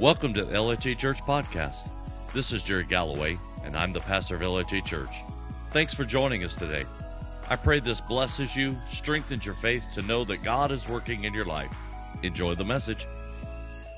Welcome to the LHA Church Podcast. This is Jerry Galloway, and I'm the pastor of LHA Church. Thanks for joining us today. I pray this blesses you, strengthens your faith to know that God is working in your life. Enjoy the message.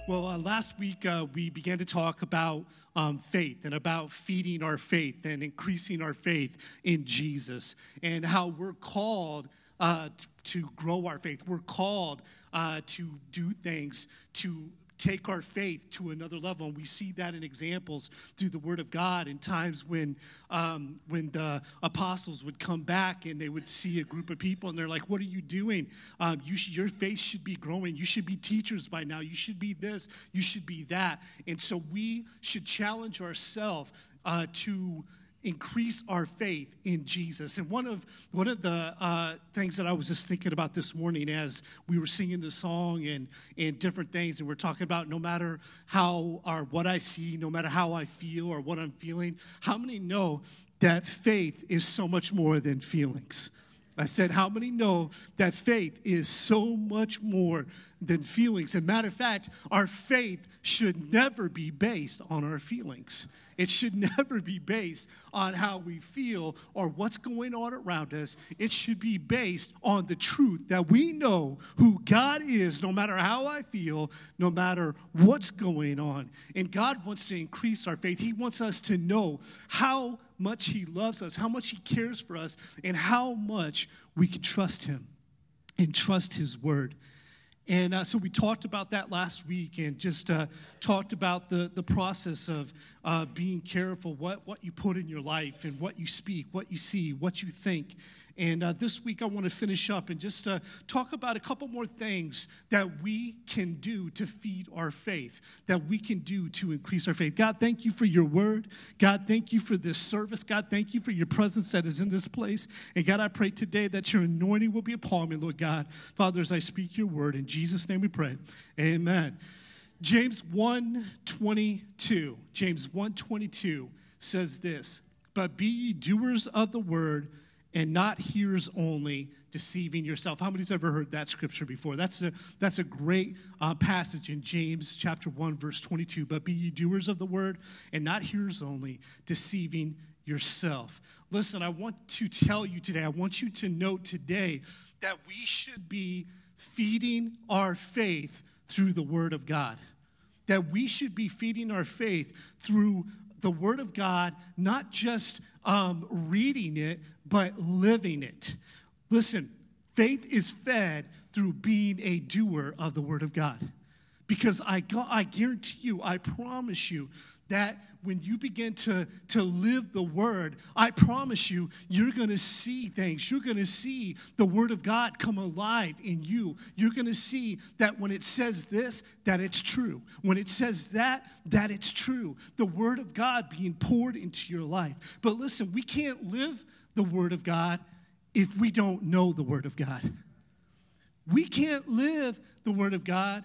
Well, uh, last week uh, we began to talk about um, faith and about feeding our faith and increasing our faith in Jesus and how we're called uh, to grow our faith. We're called uh, to do things to take our faith to another level. And we see that in examples through the Word of God in times when, um, when the apostles would come back and they would see a group of people and they're like, What are you doing? Um, you sh- your faith should be growing. You should be teachers by now. You should be this. You should be that. And so we should challenge ourselves uh, to increase our faith in Jesus. And one of one of the uh, things that I was just thinking about this morning as we were singing the song and and different things, and we're talking about no matter how or what I see, no matter how I feel or what I'm feeling, how many know that faith is so much more than feelings? I said, How many know that faith is so much more than feelings? And matter of fact, our faith should never be based on our feelings. It should never be based on how we feel or what's going on around us. It should be based on the truth that we know who God is, no matter how I feel, no matter what's going on. And God wants to increase our faith. He wants us to know how much He loves us, how much He cares for us, and how much we can trust Him and trust His word. And uh, so we talked about that last week and just uh, talked about the, the process of uh, being careful what, what you put in your life and what you speak, what you see, what you think. And uh, this week I want to finish up and just uh, talk about a couple more things that we can do to feed our faith, that we can do to increase our faith. God, thank you for your word. God, thank you for this service. God, thank you for your presence that is in this place. And God, I pray today that your anointing will be upon me, Lord God. Father, as I speak your word, in Jesus' name we pray. Amen. James 1:22. James 1:22 says this, "But be ye doers of the word and not hearers only, deceiving yourself." How many's ever heard that scripture before? That's a that's a great uh, passage in James chapter 1 verse 22. "But be ye doers of the word and not hearers only, deceiving yourself." Listen, I want to tell you today, I want you to know today that we should be feeding our faith through the Word of God. That we should be feeding our faith through the Word of God, not just um, reading it, but living it. Listen, faith is fed through being a doer of the Word of God. Because I, I guarantee you, I promise you, that when you begin to, to live the word, I promise you, you're going to see things. You're going to see the word of God come alive in you. You're going to see that when it says this, that it's true. When it says that, that it's true. The word of God being poured into your life. But listen, we can't live the word of God if we don't know the word of God. We can't live the word of God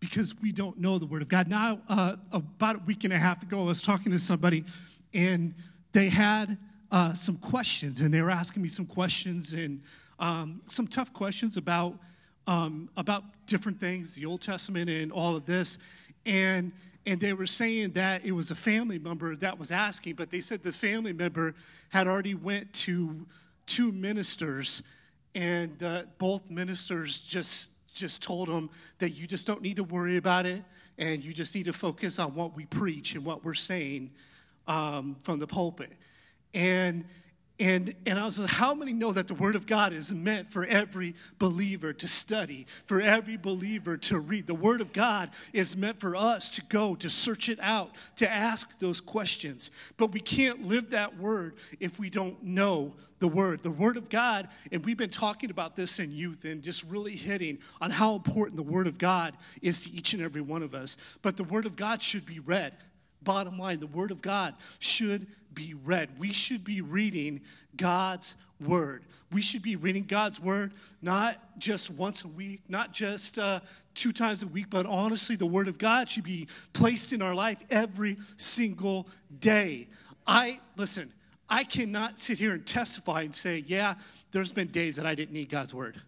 because we don't know the Word of God. Now, uh, about a week and a half ago, I was talking to somebody, and they had uh, some questions, and they were asking me some questions and um, some tough questions about um, about different things, the Old Testament, and all of this, and and they were saying that it was a family member that was asking, but they said the family member had already went to two ministers, and uh, both ministers just just told them that you just don't need to worry about it and you just need to focus on what we preach and what we're saying um, from the pulpit. And and, and I was like, how many know that the Word of God is meant for every believer to study, for every believer to read? The Word of God is meant for us to go, to search it out, to ask those questions. But we can't live that Word if we don't know the Word. The Word of God, and we've been talking about this in youth and just really hitting on how important the Word of God is to each and every one of us. But the Word of God should be read. Bottom line, the Word of God should be read. We should be reading God's Word. We should be reading God's Word not just once a week, not just uh, two times a week, but honestly, the Word of God should be placed in our life every single day. I, listen, I cannot sit here and testify and say, yeah, there's been days that I didn't need God's Word.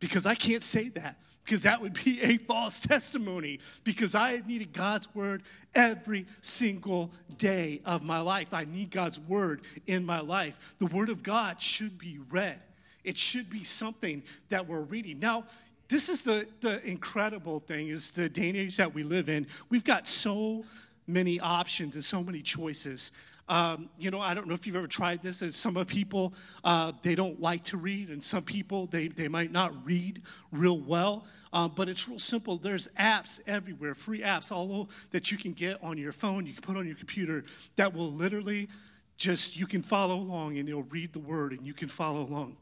Because I can't say that. Because that would be a false testimony because I needed God's word every single day of my life. I need God's word in my life. The word of God should be read. It should be something that we're reading. Now, this is the, the incredible thing is the day and age that we live in. We've got so many options and so many choices. Um, you know, I don't know if you've ever tried this. Some people, uh, they don't like to read, and some people, they, they might not read real well. Um, but it's real simple. There's apps everywhere, free apps, all that you can get on your phone, you can put on your computer that will literally just, you can follow along and it'll read the word and you can follow along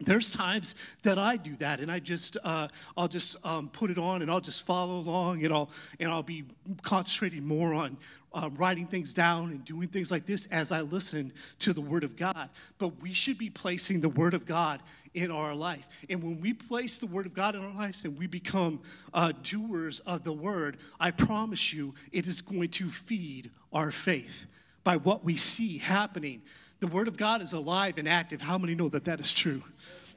there's times that I do that, and I just uh, I'll just um, put it on, and I'll just follow along, and I'll and I'll be concentrating more on um, writing things down and doing things like this as I listen to the Word of God. But we should be placing the Word of God in our life, and when we place the Word of God in our lives and we become uh, doers of the Word, I promise you, it is going to feed our faith by what we see happening. The Word of God is alive and active. How many know that that is true?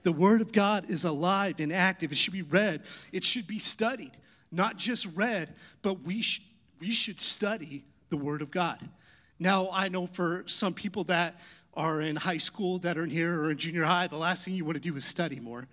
The Word of God is alive and active. It should be read, it should be studied. Not just read, but we, sh- we should study the Word of God. Now, I know for some people that are in high school, that are in here, or in junior high, the last thing you want to do is study more.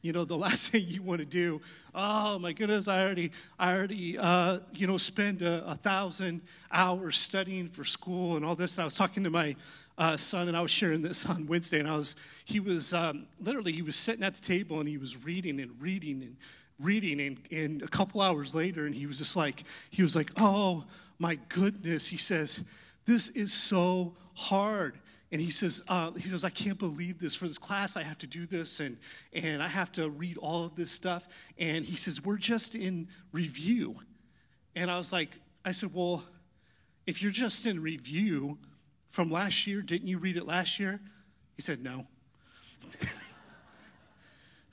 You know, the last thing you want to do, oh my goodness, I already, I already, uh, you know, spend a, a, thousand hours studying for school and all this. And I was talking to my uh, son, and I was sharing this on Wednesday, and I was, he was um, literally, he was sitting at the table and he was reading and reading and reading, and, and a couple hours later, and he was just like, he was like, oh my goodness, he says, this is so hard. And he says, uh, he goes, I can't believe this. For this class, I have to do this, and, and I have to read all of this stuff. And he says, we're just in review. And I was like, I said, well, if you're just in review, from last year? Didn't you read it last year? He said, No.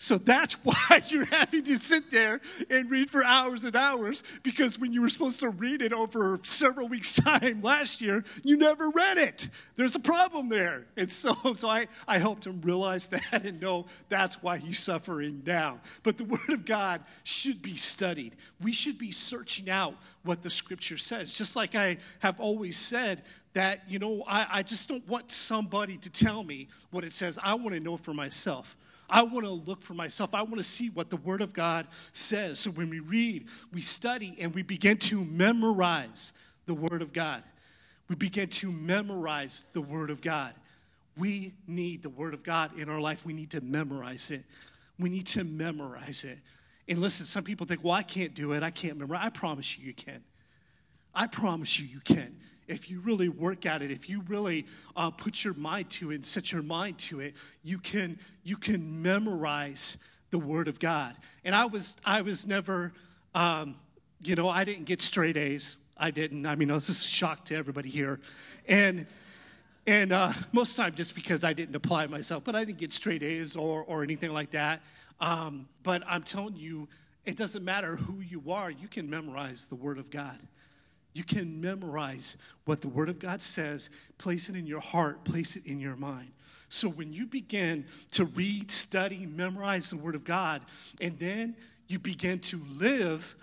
So that's why you're having to sit there and read for hours and hours because when you were supposed to read it over several weeks' time last year, you never read it. There's a problem there. And so, so I, I helped him realize that and know that's why he's suffering now. But the Word of God should be studied. We should be searching out what the Scripture says. Just like I have always said, that, you know, I, I just don't want somebody to tell me what it says. I want to know for myself. I want to look for myself. I want to see what the Word of God says. So when we read, we study, and we begin to memorize the Word of God. We begin to memorize the Word of God. We need the Word of God in our life. We need to memorize it. We need to memorize it. And listen, some people think, well, I can't do it. I can't remember. I promise you, you can. I promise you, you can if you really work at it, if you really uh, put your mind to it and set your mind to it, you can you can memorize the Word of God. And I was I was never, um, you know, I didn't get straight A's. I didn't. I mean, this is a shock to everybody here, and. And uh, most of the time, just because I didn't apply myself, but I didn't get straight A's or, or anything like that. Um, but I'm telling you, it doesn't matter who you are, you can memorize the Word of God. You can memorize what the Word of God says, place it in your heart, place it in your mind. So when you begin to read, study, memorize the Word of God, and then you begin to live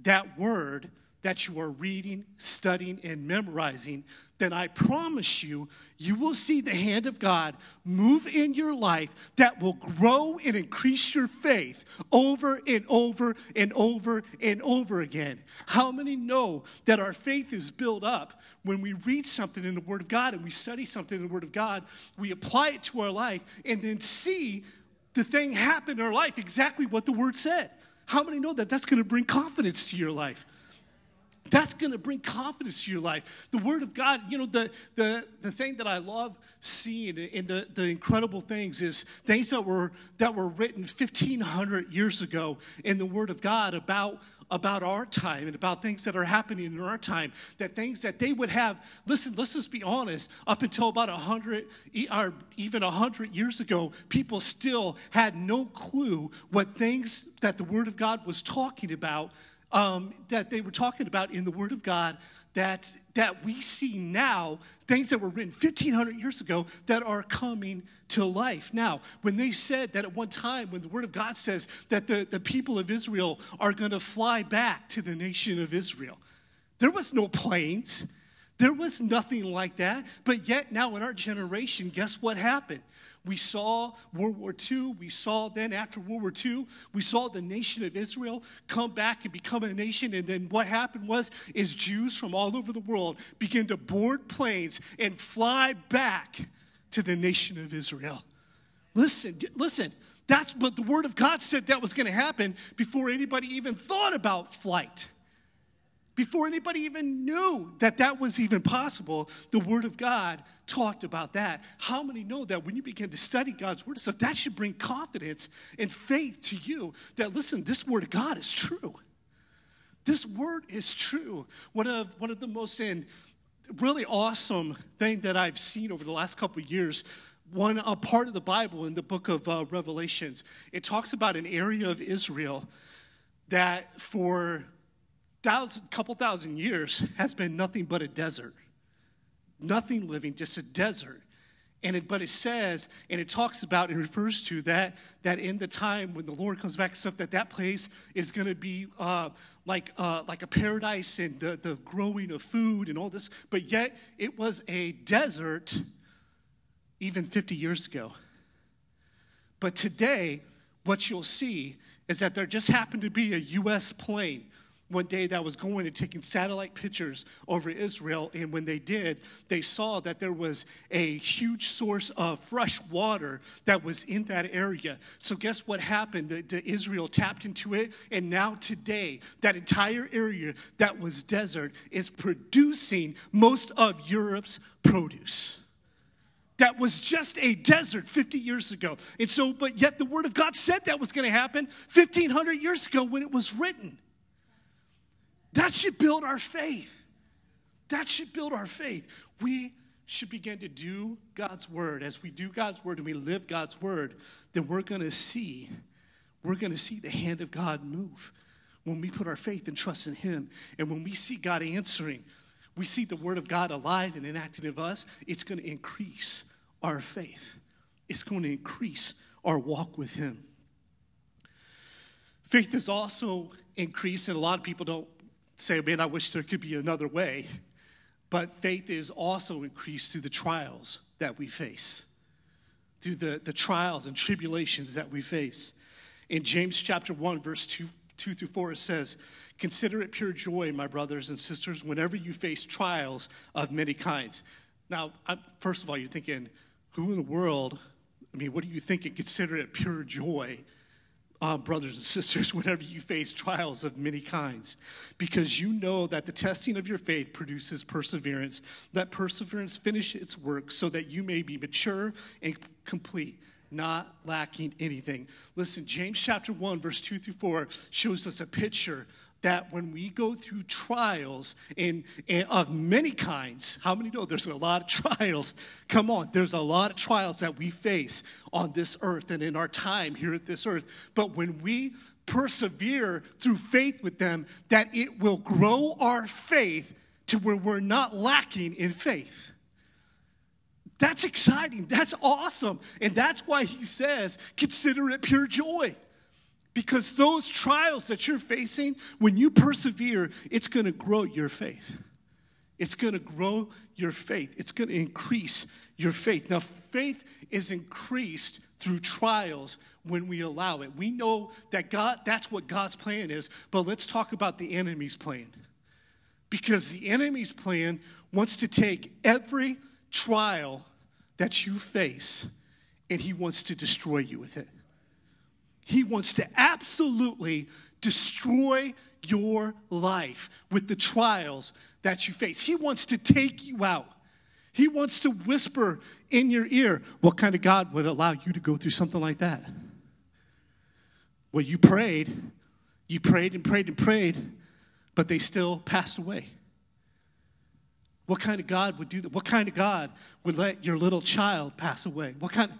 that Word, that you are reading, studying, and memorizing, then I promise you, you will see the hand of God move in your life that will grow and increase your faith over and over and over and over again. How many know that our faith is built up when we read something in the Word of God and we study something in the Word of God, we apply it to our life, and then see the thing happen in our life exactly what the Word said? How many know that that's going to bring confidence to your life? That's going to bring confidence to your life. The Word of God, you know, the, the, the thing that I love seeing in the, the incredible things is things that were, that were written 1,500 years ago in the Word of God about, about our time and about things that are happening in our time. That things that they would have, listen, let's just be honest, up until about 100 or even 100 years ago, people still had no clue what things that the Word of God was talking about um, that they were talking about in the Word of God that, that we see now, things that were written 1,500 years ago that are coming to life. Now, when they said that at one time, when the Word of God says that the, the people of Israel are going to fly back to the nation of Israel, there was no planes. There was nothing like that. But yet, now in our generation, guess what happened? We saw World War II. We saw then after World War II, we saw the nation of Israel come back and become a nation. And then what happened was, is Jews from all over the world began to board planes and fly back to the nation of Israel. Listen, listen. That's what the Word of God said that was going to happen before anybody even thought about flight. Before anybody even knew that that was even possible, the Word of God talked about that. How many know that when you begin to study God's Word stuff, that should bring confidence and faith to you that, listen, this Word of God is true. This Word is true. One of, one of the most and really awesome thing that I've seen over the last couple years one a part of the Bible in the book of uh, Revelations. It talks about an area of Israel that for thousand, couple thousand years has been nothing but a desert. Nothing living, just a desert. And it, but it says, and it talks about, and refers to that, that in the time when the Lord comes back and stuff, that that place is going to be uh, like, uh, like a paradise and the, the growing of food and all this. But yet it was a desert even 50 years ago. But today, what you'll see is that there just happened to be a U.S. plane one day that was going and taking satellite pictures over Israel. And when they did, they saw that there was a huge source of fresh water that was in that area. So, guess what happened? The, the Israel tapped into it. And now, today, that entire area that was desert is producing most of Europe's produce that was just a desert 50 years ago. And so, but yet the Word of God said that was going to happen 1,500 years ago when it was written. That should build our faith. That should build our faith. We should begin to do God's word. As we do God's word and we live God's word, then we're going to see, we're going to see the hand of God move when we put our faith and trust in Him. And when we see God answering, we see the word of God alive and enacted of us, it's going to increase our faith. It's going to increase our walk with Him. Faith is also increased, and a lot of people don't say, man, I wish there could be another way. But faith is also increased through the trials that we face, through the, the trials and tribulations that we face. In James chapter 1, verse 2, 2 through 4, it says, Consider it pure joy, my brothers and sisters, whenever you face trials of many kinds. Now, I'm, first of all, you're thinking, who in the world, I mean, what do you think? Consider it pure joy uh, brothers and sisters, whenever you face trials of many kinds, because you know that the testing of your faith produces perseverance. Let perseverance finish its work so that you may be mature and complete, not lacking anything. Listen, James chapter 1, verse 2 through 4 shows us a picture that when we go through trials in, in, of many kinds, how many know there's a lot of trials? Come on, there's a lot of trials that we face on this earth and in our time here at this earth. But when we persevere through faith with them, that it will grow our faith to where we're not lacking in faith. That's exciting. That's awesome. And that's why he says, consider it pure joy. Because those trials that you're facing, when you persevere, it's going to grow your faith. It's going to grow your faith. It's going to increase your faith. Now, faith is increased through trials when we allow it. We know that God, that's what God's plan is, but let's talk about the enemy's plan. Because the enemy's plan wants to take every trial that you face and he wants to destroy you with it. He wants to absolutely destroy your life with the trials that you face. He wants to take you out. He wants to whisper in your ear. What kind of God would allow you to go through something like that? Well, you prayed, you prayed and prayed and prayed, but they still passed away. What kind of God would do that? What kind of God would let your little child pass away? What kind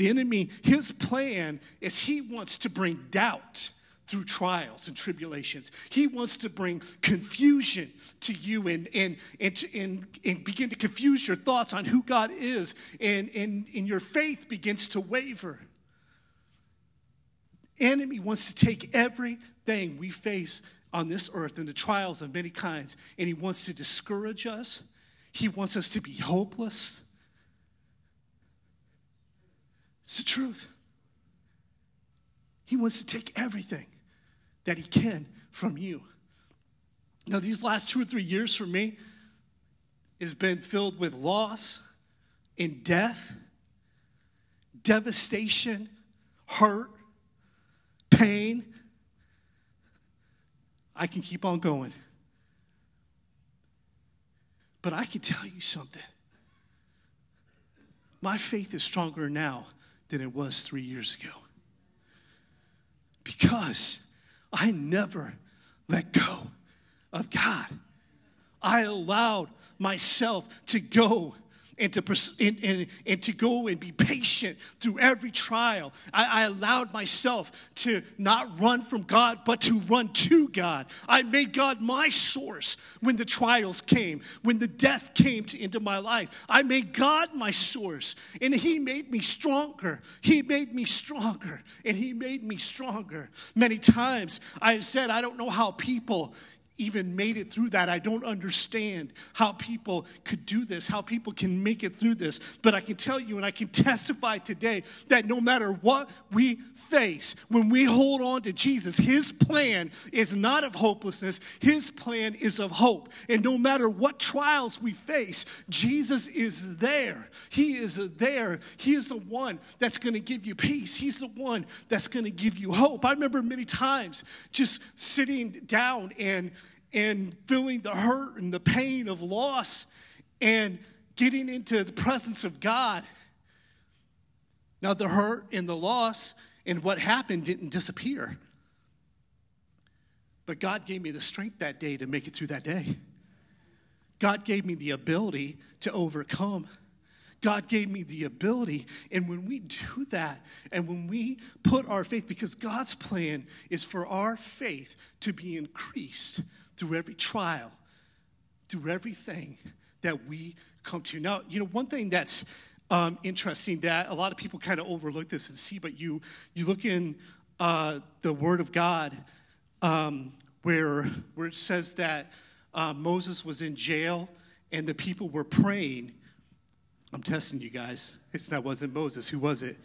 the enemy, his plan is he wants to bring doubt through trials and tribulations. He wants to bring confusion to you and, and, and, to, and, and begin to confuse your thoughts on who God is, and, and, and your faith begins to waver. Enemy wants to take everything we face on this earth and the trials of many kinds, and he wants to discourage us. He wants us to be hopeless. It's the truth. He wants to take everything that He can from you. Now, these last two or three years for me has been filled with loss and death, devastation, hurt, pain. I can keep on going. But I can tell you something. My faith is stronger now than it was three years ago. Because I never let go of God. I allowed myself to go and to, and, and, and to go and be patient through every trial. I, I allowed myself to not run from God, but to run to God. I made God my source when the trials came, when the death came to, into my life. I made God my source, and He made me stronger. He made me stronger, and He made me stronger. Many times I said, I don't know how people even made it through that. I don't understand how people could do this, how people can make it through this. But I can tell you and I can testify today that no matter what we face, when we hold on to Jesus, His plan is not of hopelessness, His plan is of hope. And no matter what trials we face, Jesus is there. He is there. He is the one that's going to give you peace, He's the one that's going to give you hope. I remember many times just sitting down and and feeling the hurt and the pain of loss and getting into the presence of God. Now, the hurt and the loss and what happened didn't disappear. But God gave me the strength that day to make it through that day. God gave me the ability to overcome. God gave me the ability. And when we do that, and when we put our faith, because God's plan is for our faith to be increased, through every trial, through everything that we come to. Now, you know, one thing that's um, interesting that a lot of people kind of overlook this and see, but you you look in uh, the Word of God um, where where it says that uh, Moses was in jail and the people were praying. I'm testing you guys. It's not wasn't Moses. Who was it?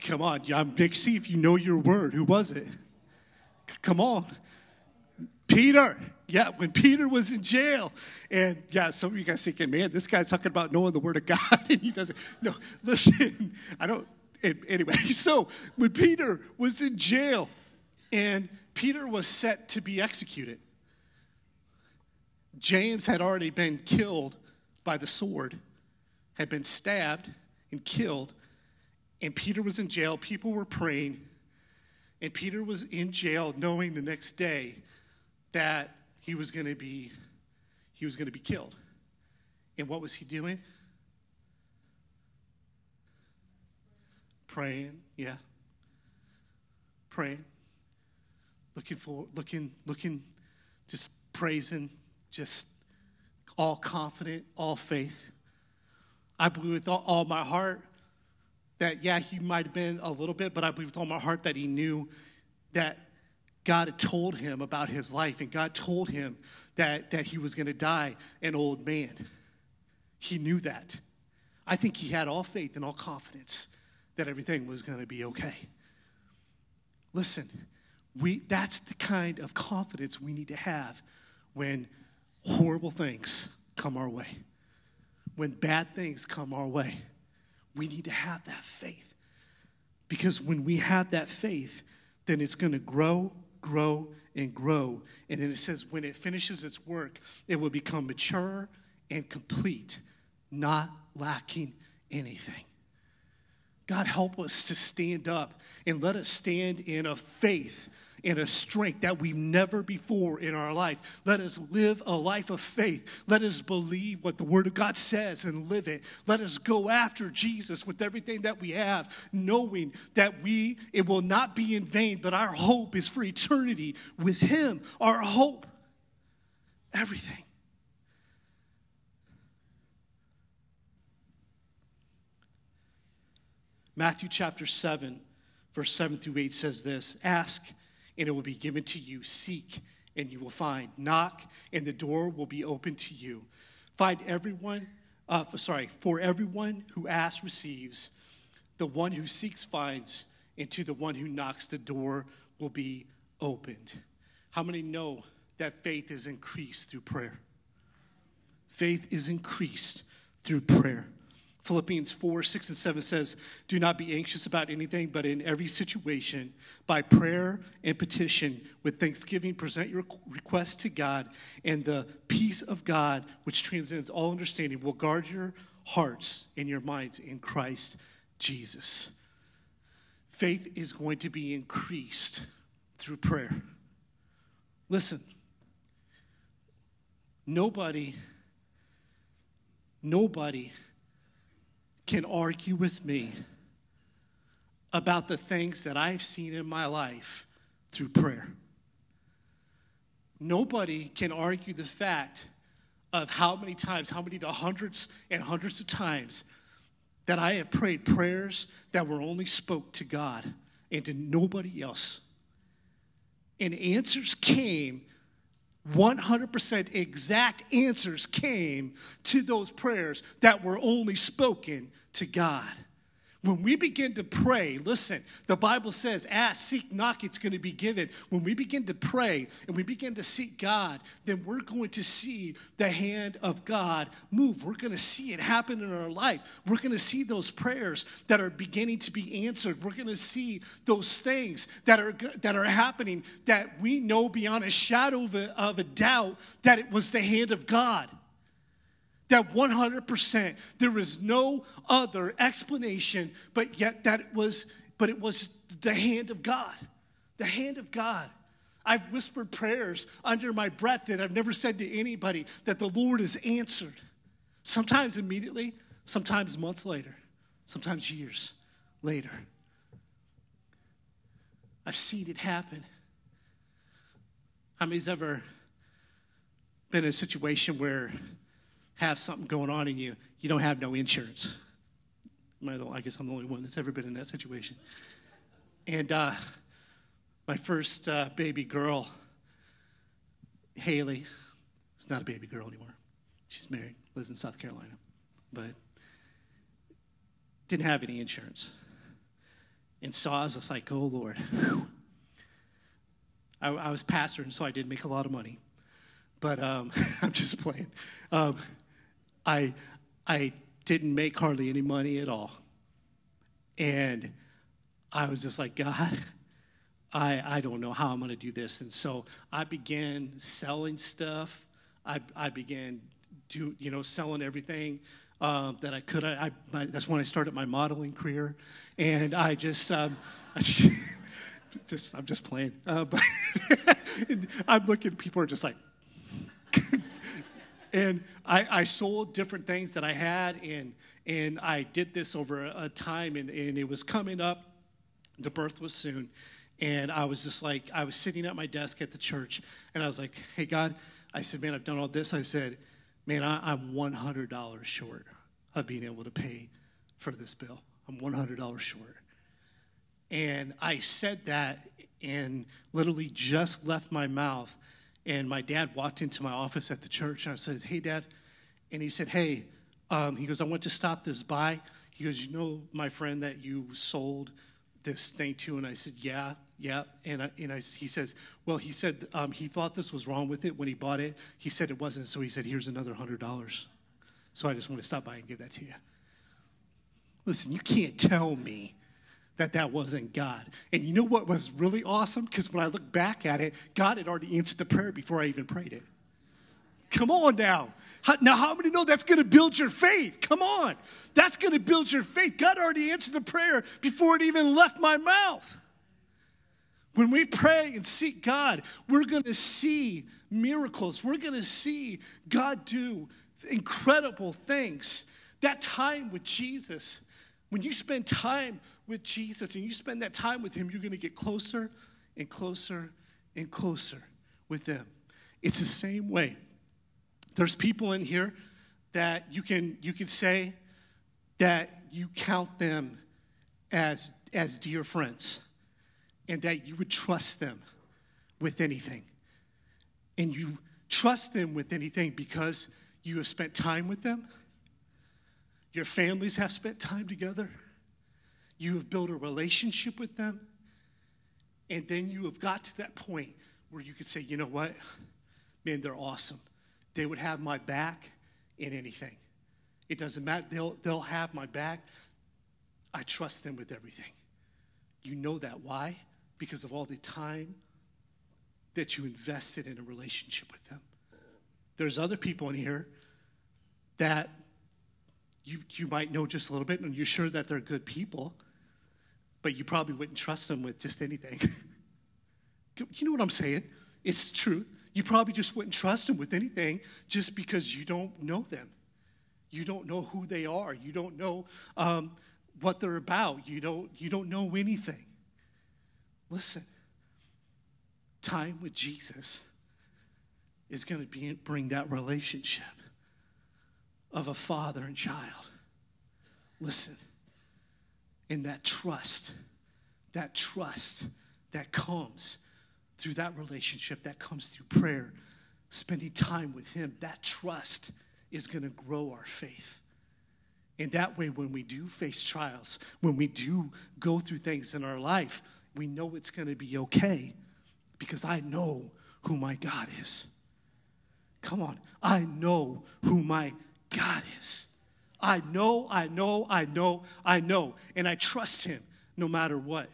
Come on, I'm if you know your word. Who was it? C- come on. Peter. Yeah, when Peter was in jail. And yeah, some of you guys thinking, man, this guy's talking about knowing the word of God and he doesn't. No, listen, I don't. Anyway, so when Peter was in jail and Peter was set to be executed, James had already been killed by the sword, had been stabbed and killed, and Peter was in jail. People were praying, and Peter was in jail knowing the next day that he was going to be he was going to be killed. And what was he doing? Praying, yeah. Praying. Looking for looking looking just praising, just all confident, all faith. I believe with all, all my heart that yeah, he might have been a little bit, but I believe with all my heart that he knew that God had told him about his life, and God told him that, that he was going to die an old man. He knew that. I think he had all faith and all confidence that everything was going to be okay. Listen, we, that's the kind of confidence we need to have when horrible things come our way, when bad things come our way. We need to have that faith. Because when we have that faith, then it's going to grow grow and grow. And then it says, when it finishes its work, it will become mature and complete, not lacking anything. God, help us to stand up and let us stand in a faith and a strength that we've never before in our life. Let us live a life of faith. Let us believe what the Word of God says and live it. Let us go after Jesus with everything that we have, knowing that we it will not be in vain, but our hope is for eternity with Him. Our hope, everything. Matthew chapter 7, verse 7 through 8 says this Ask, and it will be given to you. Seek, and you will find. Knock, and the door will be open to you. Find everyone, uh, sorry, for everyone who asks receives, the one who seeks finds, and to the one who knocks, the door will be opened. How many know that faith is increased through prayer? Faith is increased through prayer. Philippians 4, 6, and 7 says, Do not be anxious about anything, but in every situation, by prayer and petition, with thanksgiving, present your requests to God, and the peace of God, which transcends all understanding, will guard your hearts and your minds in Christ Jesus. Faith is going to be increased through prayer. Listen, nobody, nobody can argue with me about the things that I've seen in my life through prayer. Nobody can argue the fact of how many times, how many the hundreds and hundreds of times that I have prayed prayers that were only spoke to God and to nobody else. And answers came 100% exact answers came to those prayers that were only spoken to God. When we begin to pray, listen, the Bible says, ask, seek, knock, it's going to be given. When we begin to pray and we begin to seek God, then we're going to see the hand of God move. We're going to see it happen in our life. We're going to see those prayers that are beginning to be answered. We're going to see those things that are, that are happening that we know beyond a shadow of a, of a doubt that it was the hand of God. That 100%, there is no other explanation, but yet that it was, but it was the hand of God. The hand of God. I've whispered prayers under my breath that I've never said to anybody that the Lord has answered. Sometimes immediately, sometimes months later, sometimes years later. I've seen it happen. How many's ever been in a situation where have something going on in you, you don't have no insurance. I guess I'm the only one that's ever been in that situation. And uh, my first uh, baby girl, Haley, is not a baby girl anymore. She's married, lives in South Carolina, but didn't have any insurance. And so I was just like, oh Lord. I, I was pastor, and so I did make a lot of money. But um, I'm just playing. Um, I, I didn't make hardly any money at all. And I was just like, God, I, I don't know how I'm going to do this. And so I began selling stuff. I, I began do, you know, selling everything um, that I could. I, I, that's when I started my modeling career. And I just, um, I just I'm just playing. Uh, but I'm looking, people are just like, and I, I, sold different things that I had, and and I did this over a, time, and, and it was coming up. The birth was soon, and I was just like, I was sitting at my desk at the church, and I was like, Hey God, I said, man, I've done all this. I said, man, I, hundred dollars short of being able to pay for this bill. I'm one hundred dollars short, and I said that, and literally just left my mouth and my dad walked into my office at the church, and I said, Hey, Dad. And he said, Hey, um, he goes, I want to stop this by. He goes, You know my friend that you sold this thing to? And I said, Yeah, yeah. And, I, and I, he says, Well, he said um, he thought this was wrong with it when he bought it. He said it wasn't. So he said, Here's another $100. So I just want to stop by and give that to you. Listen, you can't tell me that that wasn't God. And you know what was really awesome? Because when I look back at it, God had already answered the prayer before I even prayed it. Come on now. Now, how many know that's going to build your faith? Come on. That's going to build your faith. God already answered the prayer before it even left my mouth. When we pray and seek God, we're going to see miracles. We're going to see God do incredible things. That time with Jesus, when you spend time with Jesus and you spend that time with Him, you're going to get closer and closer and closer with them. It's the same way. There's people in here that you can you can say that you count them as as dear friends and that you would trust them with anything. And you trust them with anything because you have spent time with them. Your families have spent time together. You have built a relationship with them. And then you have got to that point where you could say, you know what? Man, they're awesome. They would have my back in anything. It doesn't matter. They'll, they'll have my back. I trust them with everything. You know that. Why? Because of all the time that you invested in a relationship with them. There's other people in here that you, you might know just a little bit, and you're sure that they're good people, but you probably wouldn't trust them with just anything. you know what I'm saying? It's truth. You probably just wouldn't trust them with anything just because you don't know them. You don't know who they are. You don't know um, what they're about. You don't, you don't know anything. Listen, time with Jesus is going to bring that relationship of a father and child. Listen, in that trust, that trust that comes through that relationship, that comes through prayer, spending time with Him, that trust is going to grow our faith. And that way, when we do face trials, when we do go through things in our life, we know it's going to be okay because I know who my God is. Come on, I know who my God is. I know, I know, I know, I know, and I trust Him no matter what.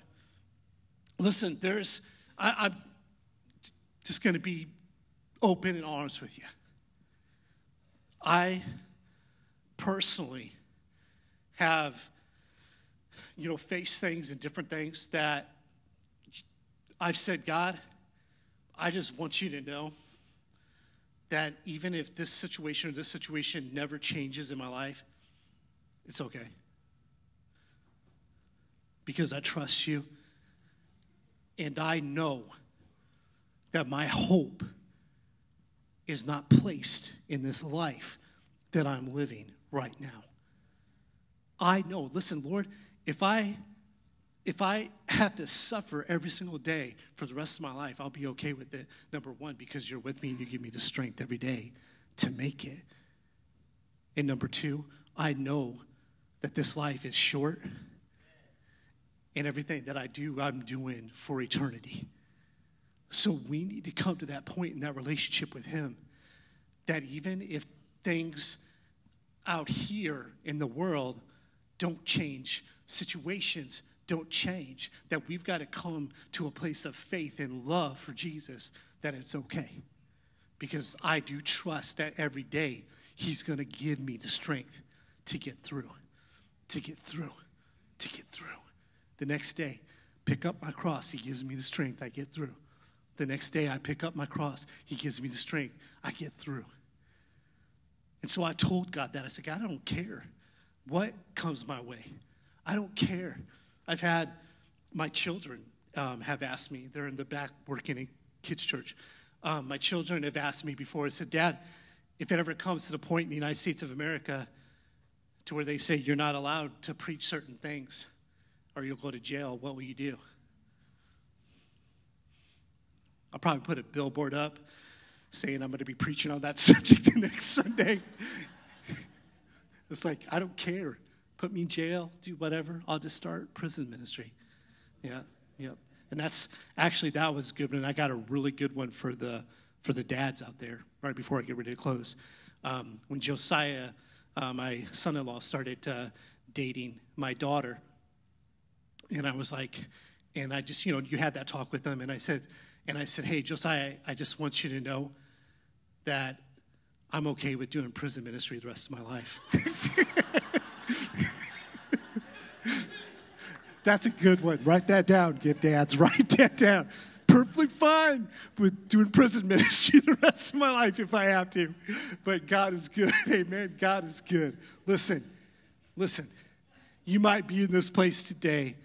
Listen, there's, I, am just going to be open and honest with you. I personally have, you know, faced things and different things that I've said, God, I just want you to know that even if this situation or this situation never changes in my life, it's okay. Because I trust you. And I know that my hope is not placed in this life that I'm living right now. I know, listen, Lord, if I if I have to suffer every single day for the rest of my life, I'll be okay with it. Number one, because you're with me and you give me the strength every day to make it. And number two, I know that this life is short and everything that I do, I'm doing for eternity. So we need to come to that point in that relationship with Him that even if things out here in the world don't change, situations don't change, that we've got to come to a place of faith and love for Jesus, that it's okay. Because I do trust that every day He's going to give me the strength to get through, to get through, to get through. The next day, pick up my cross, He gives me the strength, I get through. The next day, I pick up my cross, He gives me the strength, I get through. And so I told God that. I said, God, I don't care what comes my way. I don't care I've had my children um, have asked me, they're in the back working in kids' church. Um, my children have asked me before, I said, Dad, if it ever comes to the point in the United States of America to where they say you're not allowed to preach certain things or you'll go to jail, what will you do? I'll probably put a billboard up saying I'm going to be preaching on that subject the next Sunday. it's like, I don't care put me in jail, do whatever. I'll just start prison ministry. Yeah, yep. And that's actually that was good, and I got a really good one for the for the dads out there. Right before I get ready to close, um, when Josiah, uh, my son-in-law, started uh, dating my daughter, and I was like, and I just you know you had that talk with them, and I said, and I said, hey Josiah, I just want you to know that I'm okay with doing prison ministry the rest of my life. That's a good one. Write that down, get dads. Write that down. Perfectly fine with doing prison ministry the rest of my life if I have to. But God is good. Amen. God is good. Listen, listen. You might be in this place today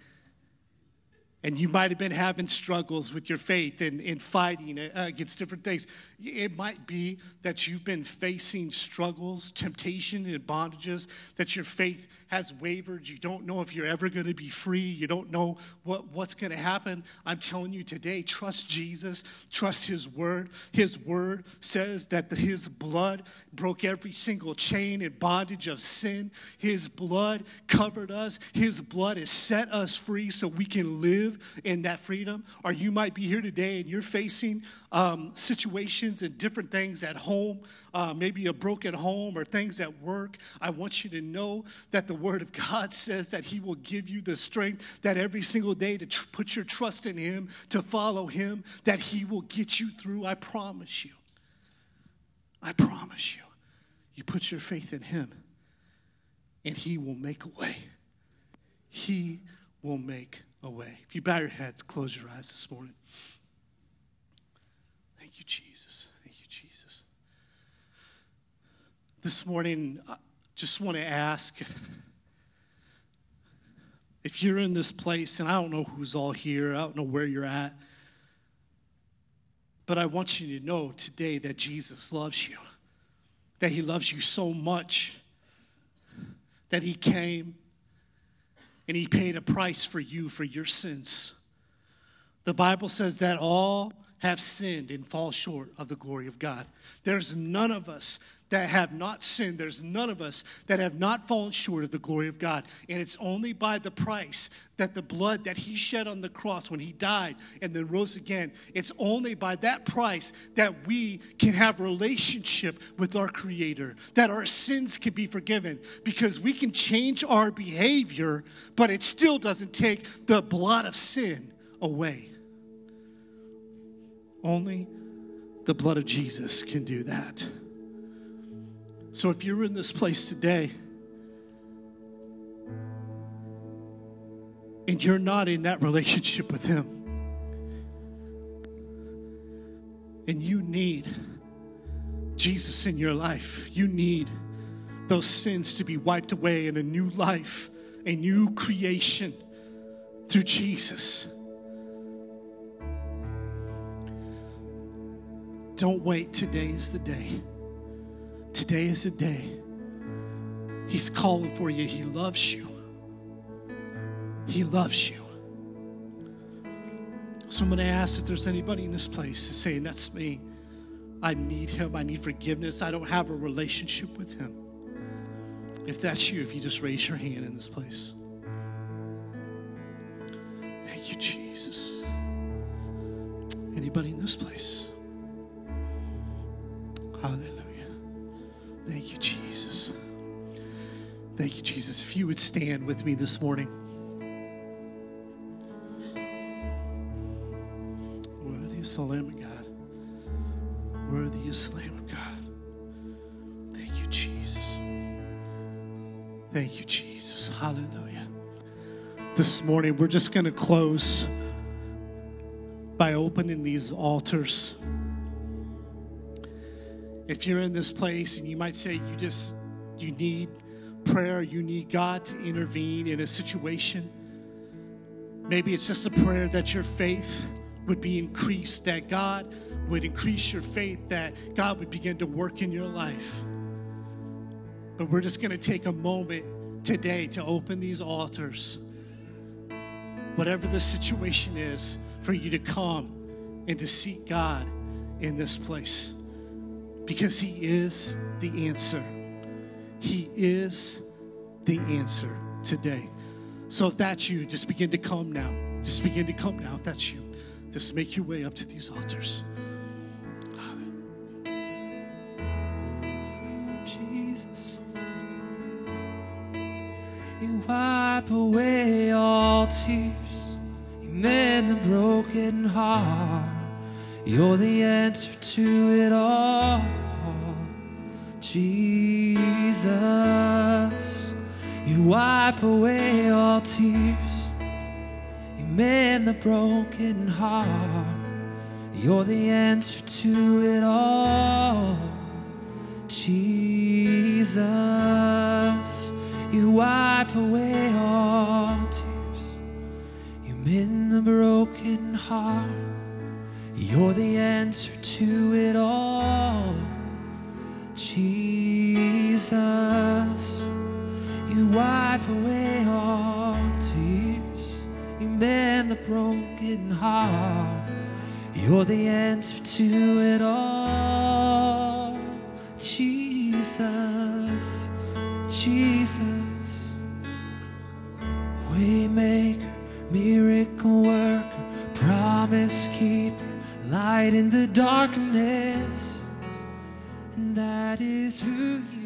and you might have been having struggles with your faith and, and fighting uh, against different things. It might be that you've been facing struggles, temptation, and bondages, that your faith has wavered. You don't know if you're ever going to be free. You don't know what, what's going to happen. I'm telling you today, trust Jesus, trust His Word. His Word says that the, His blood broke every single chain and bondage of sin. His blood covered us, His blood has set us free so we can live in that freedom. Or you might be here today and you're facing um, situations and different things at home, uh, maybe a broken home or things at work, I want you to know that the Word of God says that He will give you the strength that every single day to tr- put your trust in Him, to follow Him, that He will get you through. I promise you. I promise you. You put your faith in Him, and He will make a way. He will make a way. If you bow your heads, close your eyes this morning. Thank you, Jesus. Thank you, Jesus. This morning, I just want to ask if you're in this place, and I don't know who's all here, I don't know where you're at, but I want you to know today that Jesus loves you, that He loves you so much that He came and He paid a price for you for your sins. The Bible says that all have sinned and fall short of the glory of God. There's none of us that have not sinned. There's none of us that have not fallen short of the glory of God. And it's only by the price that the blood that He shed on the cross when He died and then rose again, it's only by that price that we can have relationship with our Creator, that our sins can be forgiven. Because we can change our behavior, but it still doesn't take the blood of sin away. Only the blood of Jesus can do that. So if you're in this place today and you're not in that relationship with Him, and you need Jesus in your life, you need those sins to be wiped away in a new life, a new creation through Jesus. Don't wait. Today is the day. Today is the day. He's calling for you. He loves you. He loves you. So I'm going to ask if there's anybody in this place that's saying, That's me. I need him. I need forgiveness. I don't have a relationship with him. If that's you, if you just raise your hand in this place. Thank you, Jesus. Anybody in this place? Hallelujah. Thank you, Jesus. If you would stand with me this morning. Worthy is the Lamb of God. Worthy is the Lamb of God. Thank you, Jesus. Thank you, Jesus. Hallelujah. This morning, we're just going to close by opening these altars if you're in this place and you might say you just you need prayer you need god to intervene in a situation. Maybe it's just a prayer that your faith would be increased that god would increase your faith that god would begin to work in your life. But we're just going to take a moment today to open these altars. Whatever the situation is for you to come and to seek god in this place. Because He is the answer. He is the answer today. So if that's you, just begin to come now. Just begin to come now if that's you. Just make your way up to these altars. Jesus, you wipe away all tears, you mend the broken heart. You're the answer to it all. Jesus, you wipe away all tears. You mend the broken heart. You're the answer to it all. Jesus, you wipe away all tears. You mend the broken heart. You're the answer to it all. Jesus, you wipe away all tears. You mend the broken heart. You're the answer to it all. Jesus, Jesus, Waymaker, miracle worker, promise keeper, light in the darkness. And that is who you